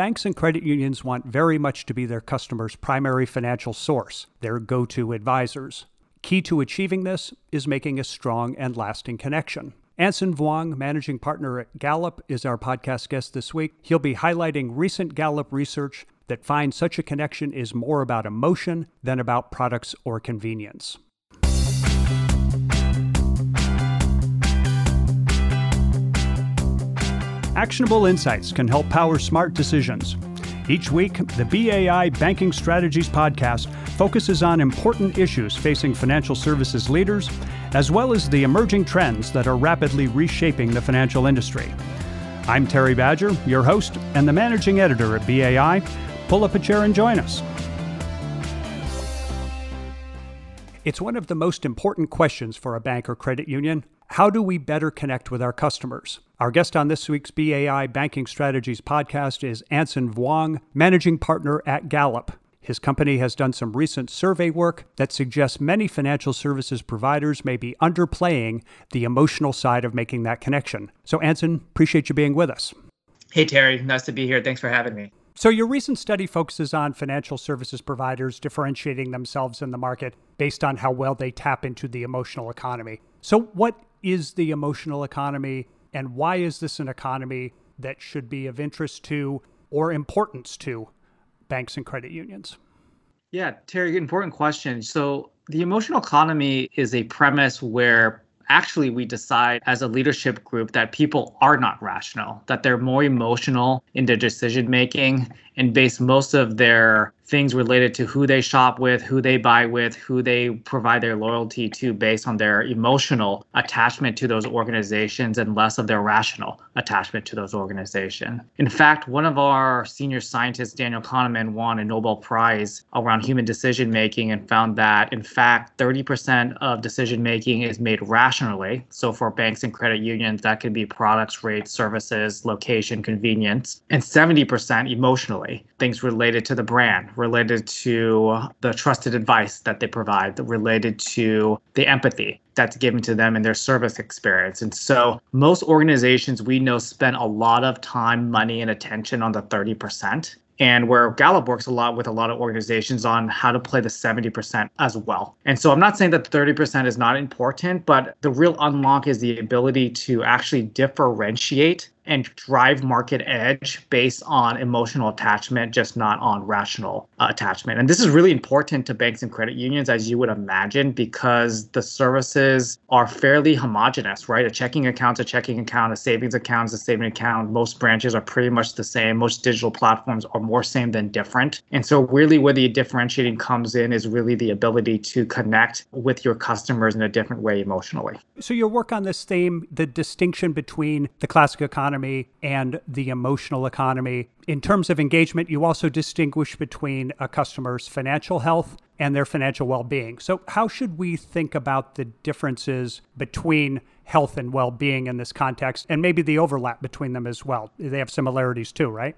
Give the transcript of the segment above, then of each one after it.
Banks and credit unions want very much to be their customers' primary financial source, their go to advisors. Key to achieving this is making a strong and lasting connection. Anson Vuong, managing partner at Gallup, is our podcast guest this week. He'll be highlighting recent Gallup research that finds such a connection is more about emotion than about products or convenience. Actionable insights can help power smart decisions. Each week, the BAI Banking Strategies podcast focuses on important issues facing financial services leaders, as well as the emerging trends that are rapidly reshaping the financial industry. I'm Terry Badger, your host and the managing editor at BAI. Pull up a chair and join us. It's one of the most important questions for a bank or credit union. How do we better connect with our customers? Our guest on this week's BAI Banking Strategies podcast is Anson Vuong, managing partner at Gallup. His company has done some recent survey work that suggests many financial services providers may be underplaying the emotional side of making that connection. So, Anson, appreciate you being with us. Hey, Terry. Nice to be here. Thanks for having me. So, your recent study focuses on financial services providers differentiating themselves in the market based on how well they tap into the emotional economy. So, what is the emotional economy, and why is this an economy that should be of interest to or importance to banks and credit unions? Yeah, Terry, important question. So, the emotional economy is a premise where actually we decide as a leadership group that people are not rational, that they're more emotional in their decision making and base most of their things related to who they shop with, who they buy with, who they provide their loyalty to based on their emotional attachment to those organizations and less of their rational attachment to those organizations. In fact, one of our senior scientists, Daniel Kahneman, won a Nobel Prize around human decision making and found that, in fact, 30% of decision making is made rationally. So for banks and credit unions, that could be products, rates, services, location, convenience, and 70% emotionally, things related to the brand related to the trusted advice that they provide, related to the empathy that's given to them in their service experience. And so most organizations we know spend a lot of time, money, and attention on the 30% and where Gallup works a lot with a lot of organizations on how to play the 70% as well. And so I'm not saying that 30% is not important, but the real unlock is the ability to actually differentiate and drive market edge based on emotional attachment, just not on rational uh, attachment. And this is really important to banks and credit unions, as you would imagine, because the services are fairly homogenous, right? A checking account's a checking account, a savings account is a saving account. Most branches are pretty much the same. Most digital platforms are more same than different. And so, really, where the differentiating comes in is really the ability to connect with your customers in a different way emotionally. So, your work on this theme, the distinction between the classic economy economy and the emotional economy. In terms of engagement, you also distinguish between a customer's financial health and their financial well being. So, how should we think about the differences between health and well being in this context and maybe the overlap between them as well? They have similarities too, right?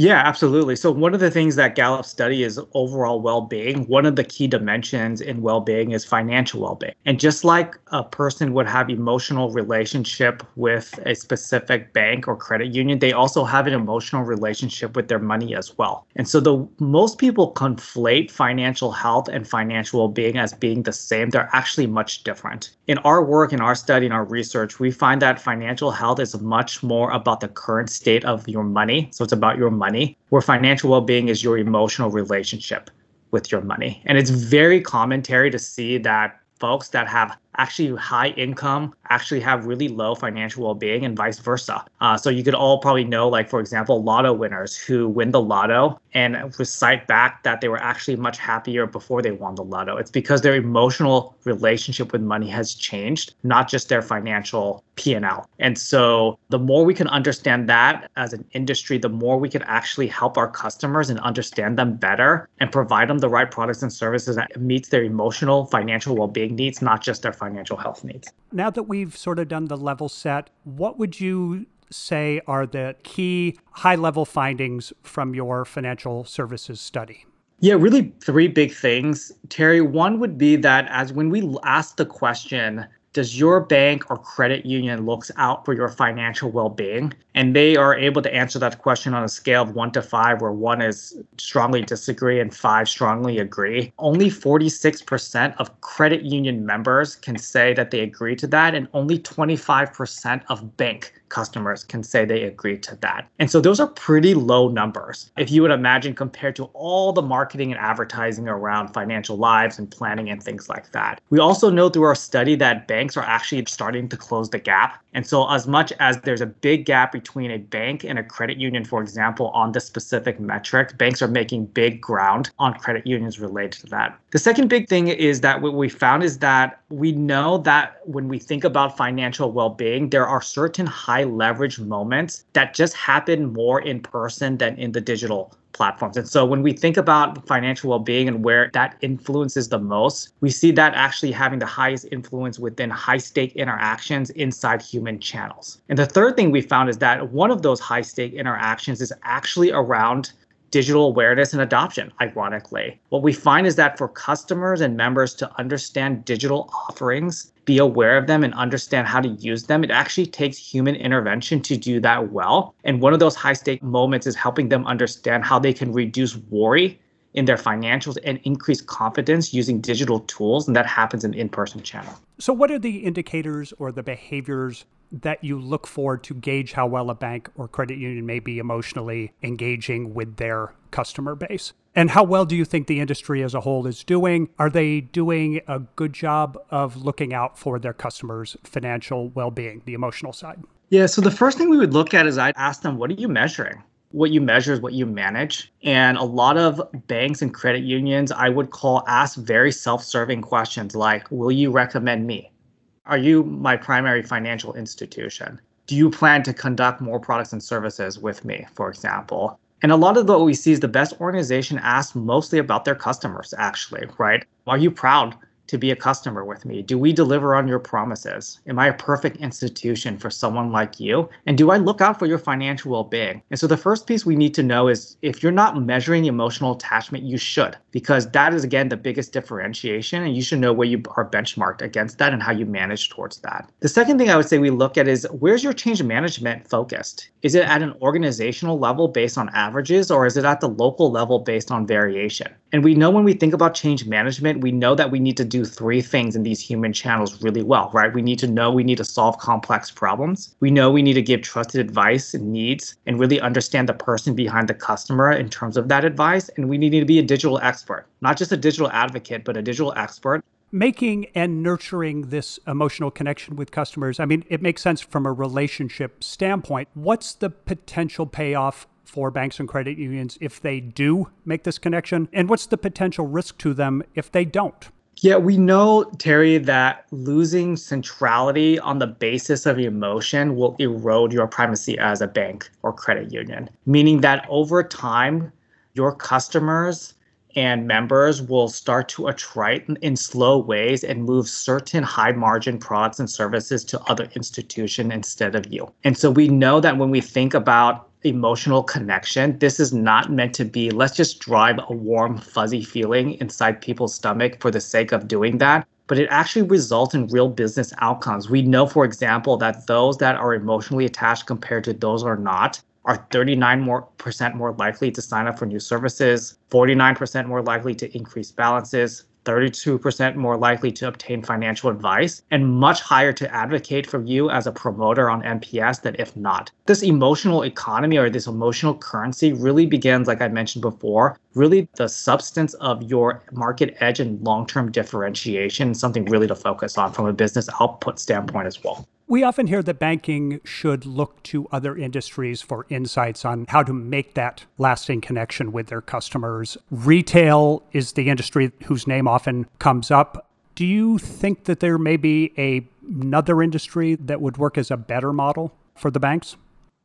Yeah, absolutely. So one of the things that Gallup study is overall well-being. One of the key dimensions in well-being is financial well-being. And just like a person would have emotional relationship with a specific bank or credit union, they also have an emotional relationship with their money as well. And so the most people conflate financial health and financial well-being as being the same. They're actually much different. In our work, in our study, in our research, we find that financial health is much more about the current state of your money. So it's about your money, where financial well being is your emotional relationship with your money. And it's very commentary to see that folks that have actually high income actually have really low financial well-being and vice versa. Uh, so you could all probably know like for example lotto winners who win the lotto and recite back that they were actually much happier before they won the lotto. It's because their emotional relationship with money has changed not just their financial p&l and so the more we can understand that as an industry the more we can actually help our customers and understand them better and provide them the right products and services that meets their emotional financial well-being needs not just their financial health needs. Now that we've sort of done the level set, what would you say are the key high level findings from your financial services study? Yeah, really three big things. Terry, one would be that as when we ask the question, does your bank or credit union looks out for your financial well-being? And they are able to answer that question on a scale of 1 to 5 where 1 is strongly disagree and 5 strongly agree. Only 46% of credit union members can say that they agree to that and only 25% of bank customers can say they agree to that. And so those are pretty low numbers. If you would imagine compared to all the marketing and advertising around financial lives and planning and things like that. We also know through our study that banks are actually starting to close the gap. And so as much as there's a big gap between a bank and a credit union, for example, on this specific metric, banks are making big ground on credit unions related to that. The second big thing is that what we found is that we know that when we think about financial well-being, there are certain high leverage moments that just happen more in person than in the digital platforms. And so when we think about financial well-being and where that influences the most, we see that actually having the highest influence within high-stake interactions inside human channels. And the third thing we found is that one of those high-stake interactions is actually around digital awareness and adoption, ironically. What we find is that for customers and members to understand digital offerings, be aware of them, and understand how to use them, it actually takes human intervention to do that well. And one of those high stake moments is helping them understand how they can reduce worry in their financials and increase confidence using digital tools. And that happens in in person channel. So, what are the indicators or the behaviors that you look for to gauge how well a bank or credit union may be emotionally engaging with their customer base? And how well do you think the industry as a whole is doing? Are they doing a good job of looking out for their customers' financial well being, the emotional side? Yeah, so the first thing we would look at is I'd ask them, what are you measuring? What you measure is what you manage. And a lot of banks and credit unions, I would call ask very self serving questions like, will you recommend me? Are you my primary financial institution? Do you plan to conduct more products and services with me, for example? And a lot of see is the best organization asks mostly about their customers, actually, right? Are you proud to be a customer with me? Do we deliver on your promises? Am I a perfect institution for someone like you? And do I look out for your financial well being? And so the first piece we need to know is if you're not measuring emotional attachment, you should, because that is, again, the biggest differentiation. And you should know where you are benchmarked against that and how you manage towards that. The second thing I would say we look at is where's your change management focused? Is it at an organizational level based on averages, or is it at the local level based on variation? And we know when we think about change management, we know that we need to do three things in these human channels really well, right? We need to know we need to solve complex problems. We know we need to give trusted advice and needs and really understand the person behind the customer in terms of that advice. And we need to be a digital expert, not just a digital advocate, but a digital expert making and nurturing this emotional connection with customers. I mean, it makes sense from a relationship standpoint. What's the potential payoff for banks and credit unions if they do make this connection? And what's the potential risk to them if they don't? Yeah, we know, Terry, that losing centrality on the basis of emotion will erode your primacy as a bank or credit union, meaning that over time, your customers and members will start to attrite in slow ways and move certain high margin products and services to other institutions instead of you. And so we know that when we think about emotional connection. This is not meant to be, let's just drive a warm, fuzzy feeling inside people's stomach for the sake of doing that. But it actually results in real business outcomes. We know, for example, that those that are emotionally attached compared to those are not are 39 more percent more likely to sign up for new services, 49% more likely to increase balances, 32% more likely to obtain financial advice, and much higher to advocate for you as a promoter on NPS than if not. This emotional economy or this emotional currency really begins, like I mentioned before, really the substance of your market edge and long term differentiation, something really to focus on from a business output standpoint as well. We often hear that banking should look to other industries for insights on how to make that lasting connection with their customers. Retail is the industry whose name often comes up. Do you think that there may be a, another industry that would work as a better model for the banks?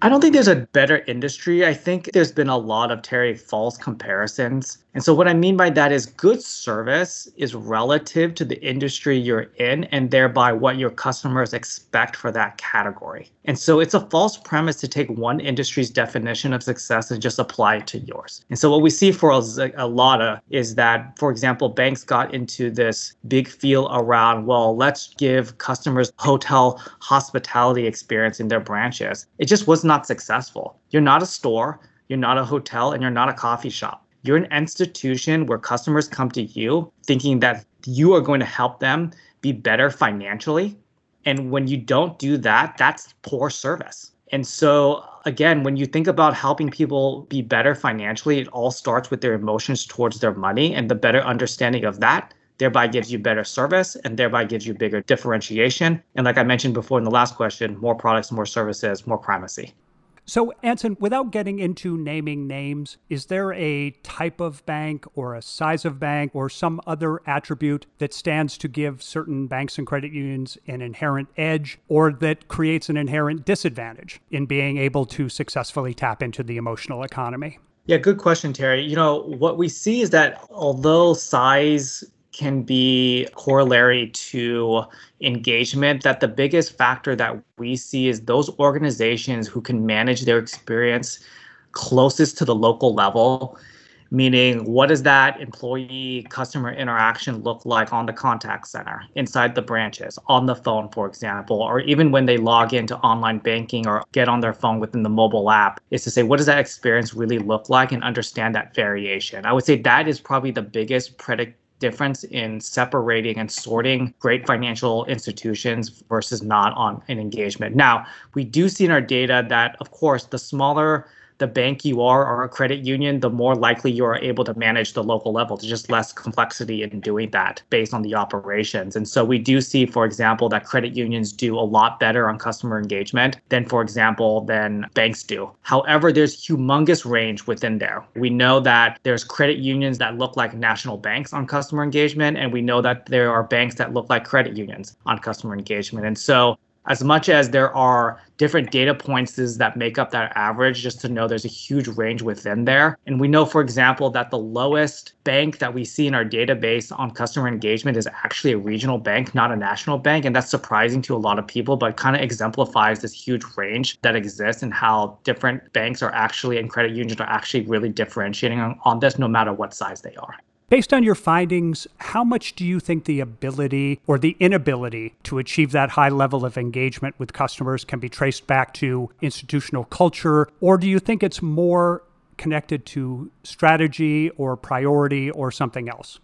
I don't think there's a better industry. I think there's been a lot of Terry false comparisons. And so what I mean by that is good service is relative to the industry you're in and thereby what your customers expect for that category. And so it's a false premise to take one industry's definition of success and just apply it to yours. And so what we see for a, lot of is that, for example, banks got into this big feel around, well, let's give customers hotel hospitality experience in their branches. It just was not successful. You're not a store, you're not a hotel, and you're not a coffee shop. You're an institution where customers come to you thinking that you are going to help them be better financially. And when you don't do that, that's poor service. And so, again, when you think about helping people be better financially, it all starts with their emotions towards their money. And the better understanding of that thereby gives you better service and thereby gives you bigger differentiation. And like I mentioned before in the last question, more products, more services, more primacy. So, Anson, without getting into naming names, is there a type of bank or a size of bank or some other attribute that stands to give certain banks and credit unions an inherent edge or that creates an inherent disadvantage in being able to successfully tap into the emotional economy? Yeah, good question, Terry. You know, what we see is that although size can be corollary to engagement that the biggest factor that we see is those organizations who can manage their experience closest to the local level meaning what does that employee customer interaction look like on the contact center inside the branches on the phone for example or even when they log into online banking or get on their phone within the mobile app is to say what does that experience really look like and understand that variation? I would say that is probably the biggest predict difference in separating and sorting great financial institutions versus not on an engagement. Now, we do see in our data that, of course, the smaller the bank you are or a credit union, the more likely you are able to manage the local level. There's just less complexity in doing that based on the operations. And so we do see, for example, that credit unions do a lot better on customer engagement than, for example, than banks do. However, there's humongous range within there. We know that there's credit unions that look like national banks on customer engagement, and we know that there are banks that look like credit unions on customer engagement. And so as much as there are different data points that make up that average, just to know there's a huge range within there. And we know, for example, that the lowest bank that we see in our database on customer engagement is actually a regional bank, not a national bank. And that's surprising to a lot of people, but kind of exemplifies this huge range that exists and how different banks are actually and credit unions are actually really differentiating on, on this, no matter what size they are. Based on your findings, how much do you think the ability or the inability to achieve that high level of engagement with customers can be traced back to institutional culture? Or do you think it's more connected to strategy or priority or something else?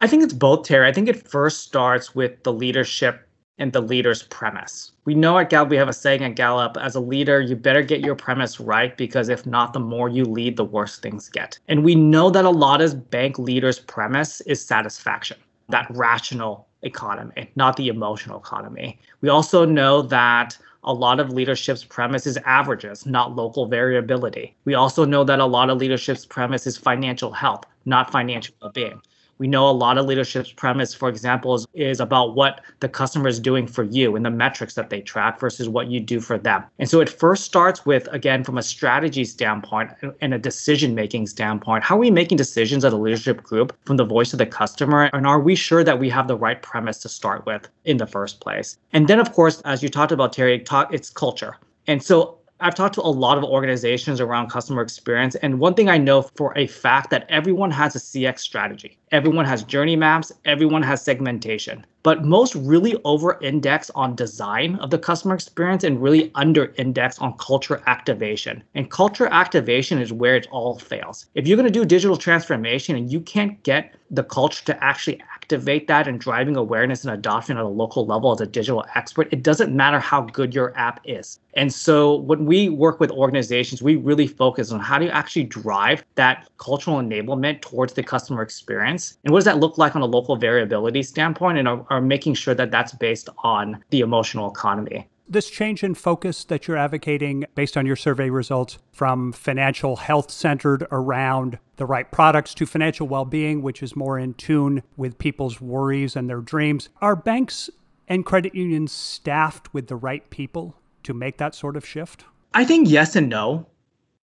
I think it's both, Terry. I think it first starts with the leadership and the leader's premise. We know at Gallup, we have a saying at Gallup as a leader, you better get your premise right because if not, the more you lead, the worse things get. And we know that a lot of bank leaders' premise is satisfaction, that rational economy, not the emotional economy. We also know that a lot of leadership's premise is averages, not local variability. We also know that a lot of leadership's premise is financial health, not financial well being. We know a lot of leadership's premise, for example, is, is about what the customer is doing for you and the metrics that they track versus what you do for them. And so it first starts with, again, from a strategy standpoint and a decision making standpoint, how are we making decisions as a leadership group from the voice of the customer? And are we sure that we have the right premise to start with in the first place? And then, of course, as you talked about, Terry, it's culture. And so I've talked to a lot of organizations around customer experience, and one thing I know for a fact that everyone has a CX strategy. Everyone has journey maps, everyone has segmentation. But most really over index on design of the customer experience and really under index on culture activation. And culture activation is where it all fails. If you're going to do digital transformation and you can't get the culture to actually activate that and driving awareness and adoption at a local level as a digital expert, it doesn't matter how good your app is. And so when we work with organizations, we really focus on how do you actually drive that cultural enablement towards the customer experience? And what does that look like on a local variability standpoint? And are, are making sure that that's based on the emotional economy. This change in focus that you're advocating based on your survey results from financial health centered around the right products to financial well being, which is more in tune with people's worries and their dreams. Are banks and credit unions staffed with the right people to make that sort of shift? I think yes and no.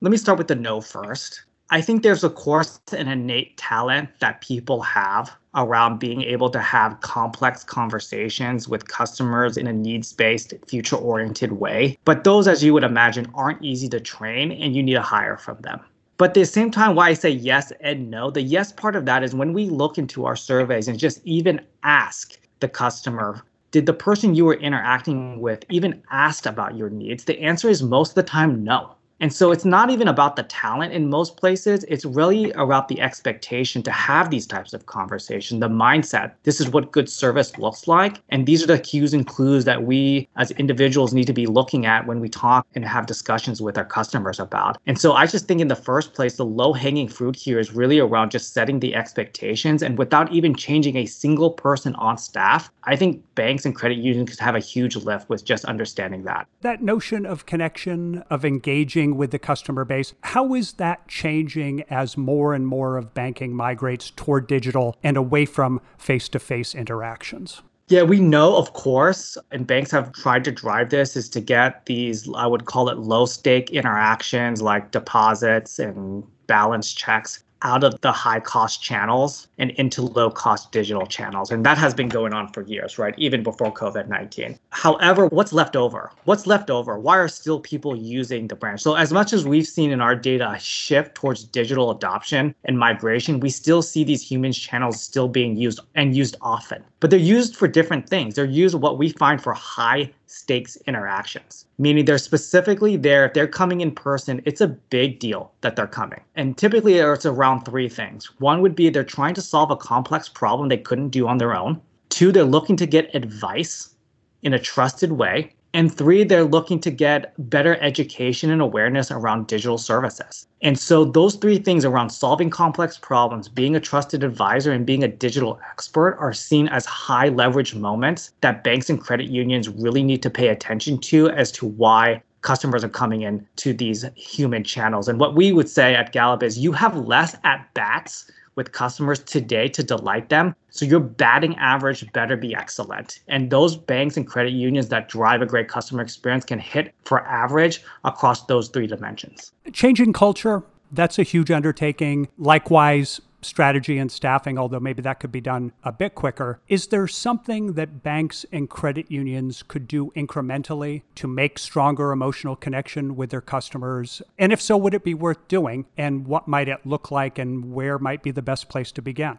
Let me start with the no first. I think there's, of course, an innate talent that people have around being able to have complex conversations with customers in a needs based, future oriented way. But those, as you would imagine, aren't easy to train and you need to hire from them. But at the same time, why I say yes and no, the yes part of that is when we look into our surveys and just even ask the customer, did the person you were interacting with even asked about your needs? The answer is most of the time no. And so it's not even about the talent in most places. It's really about the expectation to have these types of conversations, the mindset. This is what good service looks like. And these are the cues and clues that we as individuals need to be looking at when we talk and have discussions with our customers about. And so I just think in the first place, the low hanging fruit here is really around just setting the expectations. And without even changing a single person on staff, I think banks and credit unions could have a huge lift with just understanding that. That notion of connection, of engaging with the customer base. How is that changing as more and more of banking migrates toward digital and away from face to face interactions? Yeah, we know, of course, and banks have tried to drive this is to get these, I would call it low stake interactions like deposits and balance checks out of the high cost channels and into low cost digital channels. And that has been going on for years, right? Even before COVID 19. However, what's left over? What's left over? Why are still people using the branch? So, as much as we've seen in our data shift towards digital adoption and migration, we still see these human channels still being used and used often. But they're used for different things. They're used what we find for high stakes interactions, meaning they're specifically there. If they're coming in person, it's a big deal that they're coming. And typically, it's around three things. One would be they're trying to solve a complex problem they couldn't do on their own. Two, they're looking to get advice in a trusted way. And three, they're looking to get better education and awareness around digital services. And so, those three things around solving complex problems, being a trusted advisor, and being a digital expert are seen as high leverage moments that banks and credit unions really need to pay attention to as to why customers are coming in to these human channels. And what we would say at Gallup is you have less at bats with customers today to delight them. So your batting average better be excellent. And those banks and credit unions that drive a great customer experience can hit for average across those three dimensions. Changing culture, that's a huge undertaking. Likewise, strategy and staffing, although maybe that could be done a bit quicker. Is there something that banks and credit unions could do incrementally to make stronger emotional connection with their customers? And if so, would it be worth doing? And what might it look like and where might be the best place to begin?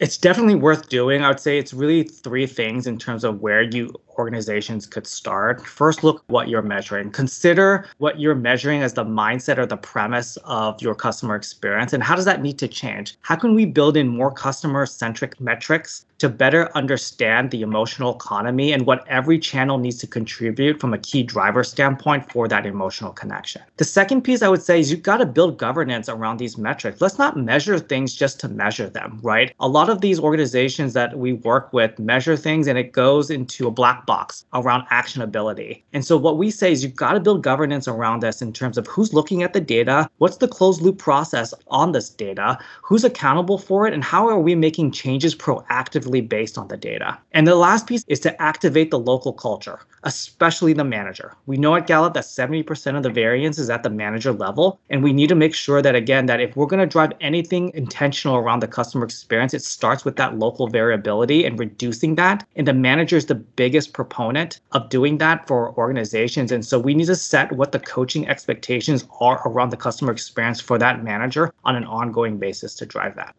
It's definitely worth doing. I would say it's really three things in terms of where you organizations could start. First, look what you're measuring. Consider what you're measuring as the mindset or the premise of your customer experience and how does that need to change? How can we build in more customer centric metrics to better understand the emotional economy and what every channel needs to contribute from a key driver standpoint for that emotional connection. The second piece I would say is you've got to build governance around these metrics. Let's not measure things just to measure them, right? A lot of these organizations that we work with measure things and it goes into a black box around actionability. And so what we say is you've got to build governance around this in terms of who's looking at the data, what's the closed loop process on this data, who's accountable for it, and how are we making changes proactively based on the data. And the last piece is to activate the local culture, especially the manager. We know at Gallup that 70% of the variance is at the manager level. And we need to make sure that, again, that if we're going to drive anything intentional around the customer experience, it starts with that local variability and reducing that. And the manager is the biggest proponent of doing that for organizations. And so we need to set what the coaching expectations are around the customer experience for that manager on an ongoing basis to drive that.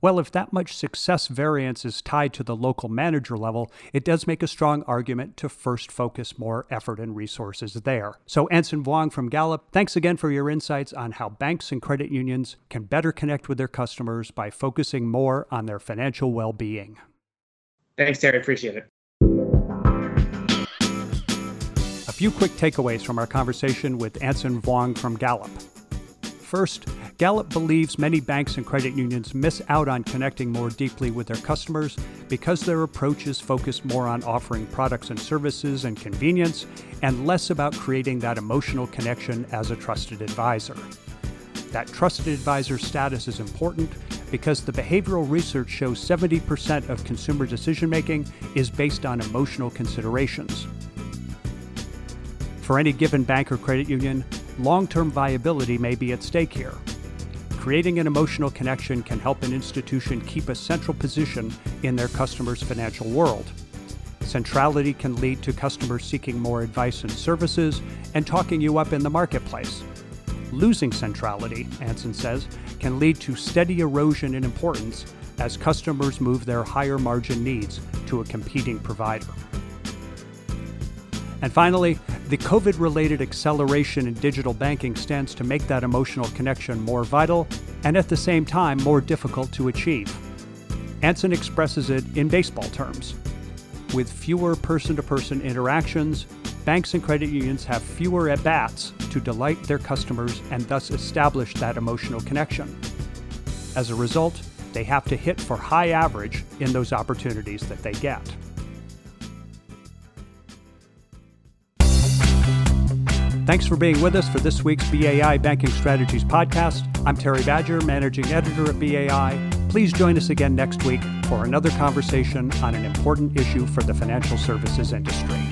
Well, if that much success variance is tied to the local manager level, it does make a strong argument to first focus more effort and resources there. So, Anson Vuong from Gallup, thanks again for your insights on how banks and credit unions can better connect with their customers by focusing more on their financial well being. Thanks, Terry. Appreciate it. A few quick takeaways from our conversation with Anson Vuong from Gallup. First, Gallup believes many banks and credit unions miss out on connecting more deeply with their customers because their approach is focused more on offering products and services and convenience and less about creating that emotional connection as a trusted advisor. That trusted advisor status is important because the behavioral research shows 70% of consumer decision making is based on emotional considerations. For any given bank or credit union, long term viability may be at stake here. Creating an emotional connection can help an institution keep a central position in their customers' financial world. Centrality can lead to customers seeking more advice and services and talking you up in the marketplace. Losing centrality, Anson says, can lead to steady erosion in importance as customers move their higher margin needs to a competing provider. And finally, the COVID related acceleration in digital banking stands to make that emotional connection more vital and at the same time more difficult to achieve. Anson expresses it in baseball terms. With fewer person to person interactions, banks and credit unions have fewer at bats to delight their customers and thus establish that emotional connection. As a result, they have to hit for high average in those opportunities that they get. Thanks for being with us for this week's BAI Banking Strategies podcast. I'm Terry Badger, managing editor at BAI. Please join us again next week for another conversation on an important issue for the financial services industry.